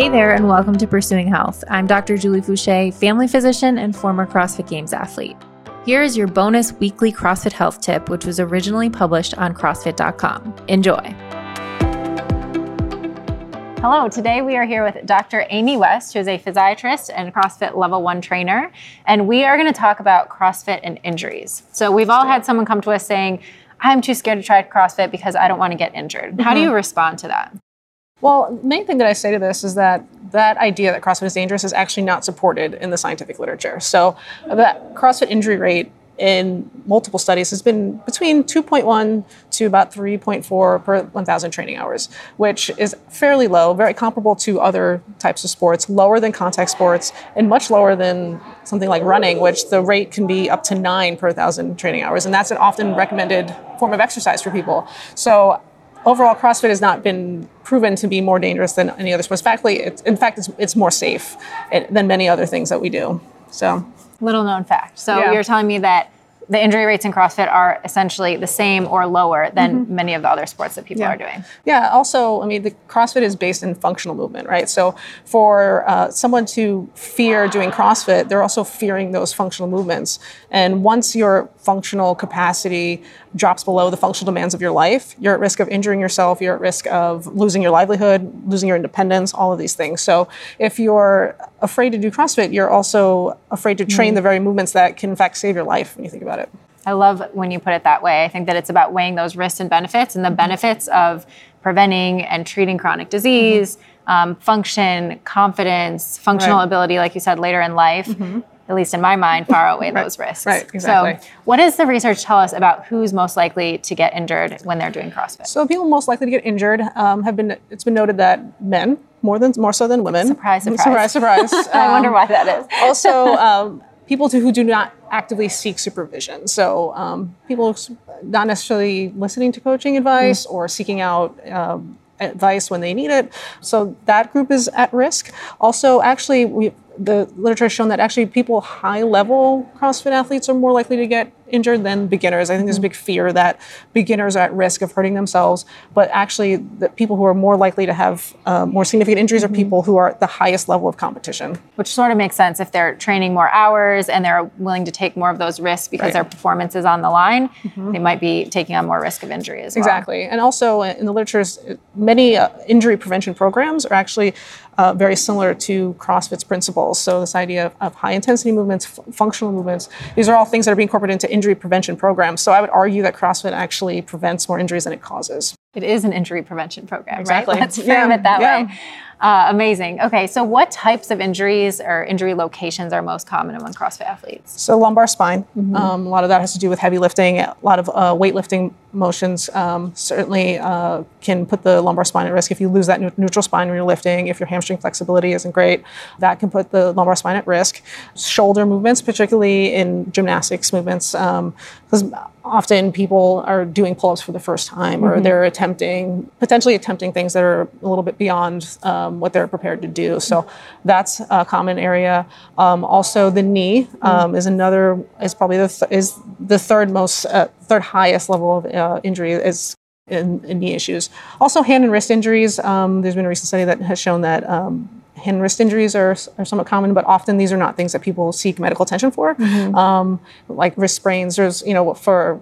Hey there, and welcome to Pursuing Health. I'm Dr. Julie Foucher, family physician and former CrossFit Games athlete. Here is your bonus weekly CrossFit health tip, which was originally published on CrossFit.com. Enjoy. Hello, today we are here with Dr. Amy West, who is a physiatrist and CrossFit level one trainer, and we are going to talk about CrossFit and injuries. So, we've all had someone come to us saying, I'm too scared to try CrossFit because I don't want to get injured. Mm-hmm. How do you respond to that? Well, the main thing that I say to this is that that idea that CrossFit is dangerous is actually not supported in the scientific literature. So, uh, the CrossFit injury rate in multiple studies has been between 2.1 to about 3.4 per 1,000 training hours, which is fairly low, very comparable to other types of sports, lower than contact sports, and much lower than something like running, which the rate can be up to nine per 1,000 training hours. And that's an often recommended form of exercise for people. So overall, CrossFit has not been proven to be more dangerous than any other sports. Factly, it's, in fact, it's, it's more safe eh, than many other things that we do. So, little known fact. So yeah. you're telling me that the injury rates in CrossFit are essentially the same or lower than mm-hmm. many of the other sports that people yeah. are doing. Yeah. Also, I mean, the CrossFit is based in functional movement, right? So for uh, someone to fear doing CrossFit, they're also fearing those functional movements. And once your functional capacity drops below the functional demands of your life, you're at risk of injuring yourself. You're at risk of losing your livelihood, losing your independence, all of these things. So if you're afraid to do CrossFit, you're also afraid to train mm-hmm. the very movements that can, in fact, save your life when you think about it. I love when you put it that way. I think that it's about weighing those risks and benefits and the benefits of preventing and treating chronic disease, mm-hmm. um, function, confidence, functional right. ability, like you said, later in life. Mm-hmm. At least in my mind, far outweigh right. those risks. Right, exactly. So, what does the research tell us about who's most likely to get injured when they're doing CrossFit? So, people most likely to get injured um, have been. It's been noted that men more than more so than women. Surprise, surprise, surprise, surprise. Um, I wonder why that is. also, um, people to, who do not actively seek supervision. So um, people not necessarily listening to coaching advice mm. or seeking out um, advice when they need it. So that group is at risk. Also, actually, we the literature has shown that actually people high level CrossFit athletes are more likely to get injured than beginners. I think there's a big fear that beginners are at risk of hurting themselves, but actually, the people who are more likely to have uh, more significant injuries mm-hmm. are people who are at the highest level of competition. Which sort of makes sense if they're training more hours and they're willing to take more of those risks because right. their performance is on the line. Mm-hmm. They might be taking on more risk of injury as well. Exactly, and also in the literature, many uh, injury prevention programs are actually uh, very similar to CrossFit's principles. So this idea of, of high intensity movements, functional movements, these are all things that are being incorporated into injury prevention programs. So I would argue that CrossFit actually prevents more injuries than it causes. It is an injury prevention program, exactly. right? Let's frame yeah. it that yeah. way. Uh, amazing. Okay, so what types of injuries or injury locations are most common among CrossFit athletes? So lumbar spine. Mm-hmm. Um, a lot of that has to do with heavy lifting. A lot of uh, weightlifting motions um, certainly uh, can put the lumbar spine at risk. If you lose that neutral spine when you're lifting, if your hamstring flexibility isn't great, that can put the lumbar spine at risk. Shoulder movements, particularly in gymnastics movements, because um, often people are doing pull-ups for the first time or mm-hmm. they're attempting potentially attempting things that are a little bit beyond um, what they're prepared to do so that's a common area um, also the knee um, mm-hmm. is another is probably the th- is the third most uh, third highest level of uh, injury is in, in, knee issues also hand and wrist injuries um, there's been a recent study that has shown that um, hand and wrist injuries are, are somewhat common, but often these are not things that people seek medical attention for. Mm-hmm. Um, like wrist sprains, there's, you know, for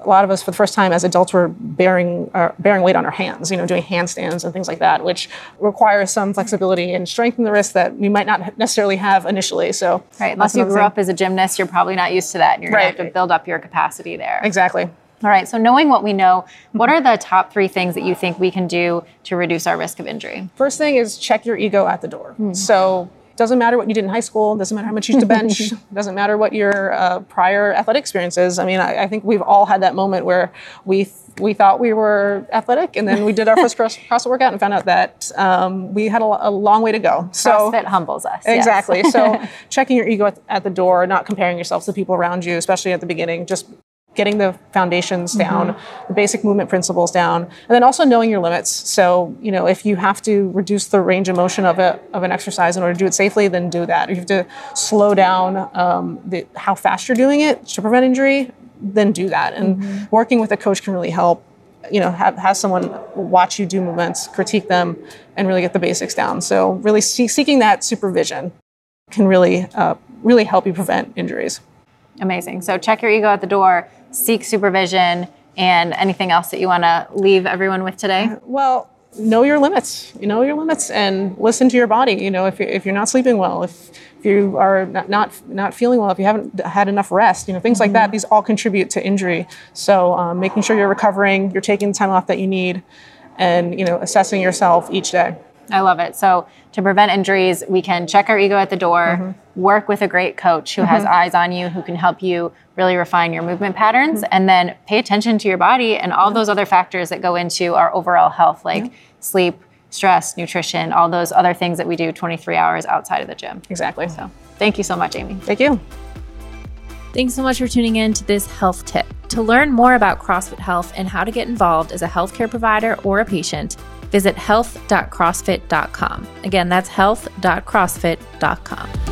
a lot of us for the first time as adults were bearing uh, bearing weight on our hands, you know, doing handstands and things like that, which requires some flexibility and strength in the wrist that we might not necessarily have initially. So, right, unless you grew thing. up as a gymnast, you're probably not used to that, and you're right. going to have to build up your capacity there. Exactly. All right, so knowing what we know, what are the top three things that you think we can do to reduce our risk of injury? First thing is check your ego at the door. Mm. So doesn't matter what you did in high school, doesn't matter how much you used to bench, doesn't matter what your uh, prior athletic experience is. I mean, I, I, think we've all had that moment where we th- we thought we were athletic, and then we did our first cross- CrossFit workout and found out that um, we had a, a, long way to go. So CrossFit humbles us. Exactly. Yes. so checking your ego at, at, the door, not comparing yourself to people around you, especially at the beginning. Just getting the foundations mm-hmm. down, mm-hmm. the basic movement principles down, and then also knowing your limits. So, you know, if you have to reduce the range of motion of, a, of an exercise in order to do it safely, then do that. If you have to slow down um, the, how fast you're doing it to prevent injury, then do that. And mm-hmm. working with a coach can really help you know, have, have someone watch you do movements, critique them, and really get the basics down. So really see, seeking that supervision can really, uh, really help you prevent injuries. Amazing. So check your ego at the door, seek supervision, and anything else that you want to leave everyone with today? Well, know your limits. You know your limits and listen to your body. You know, if you're, if you're not sleeping well, if, if you are not, not, not feeling well, if you haven't had enough rest, you know, things mm-hmm. like that, mm-hmm. these all contribute to injury. So um, making sure you're recovering, you're taking the time off that you need, and, you know, assessing yourself each day. I love it. So to prevent injuries, we can check our ego at the door, mm-hmm. work with a great coach who mm-hmm. has eyes on you, who can help you really refine your movement patterns, mm-hmm. and then pay attention to your body and all those other factors that go into our overall health, like sleep, stress, nutrition, all those other things that we do 23 hours outside of the gym. Exactly. So thank you so much, Amy. Thank you. Thanks so much for tuning in to this health tip. To learn more about CrossFit Health and how to get involved as a healthcare provider or a patient, visit health.crossfit.com. Again, that's health.crossfit.com.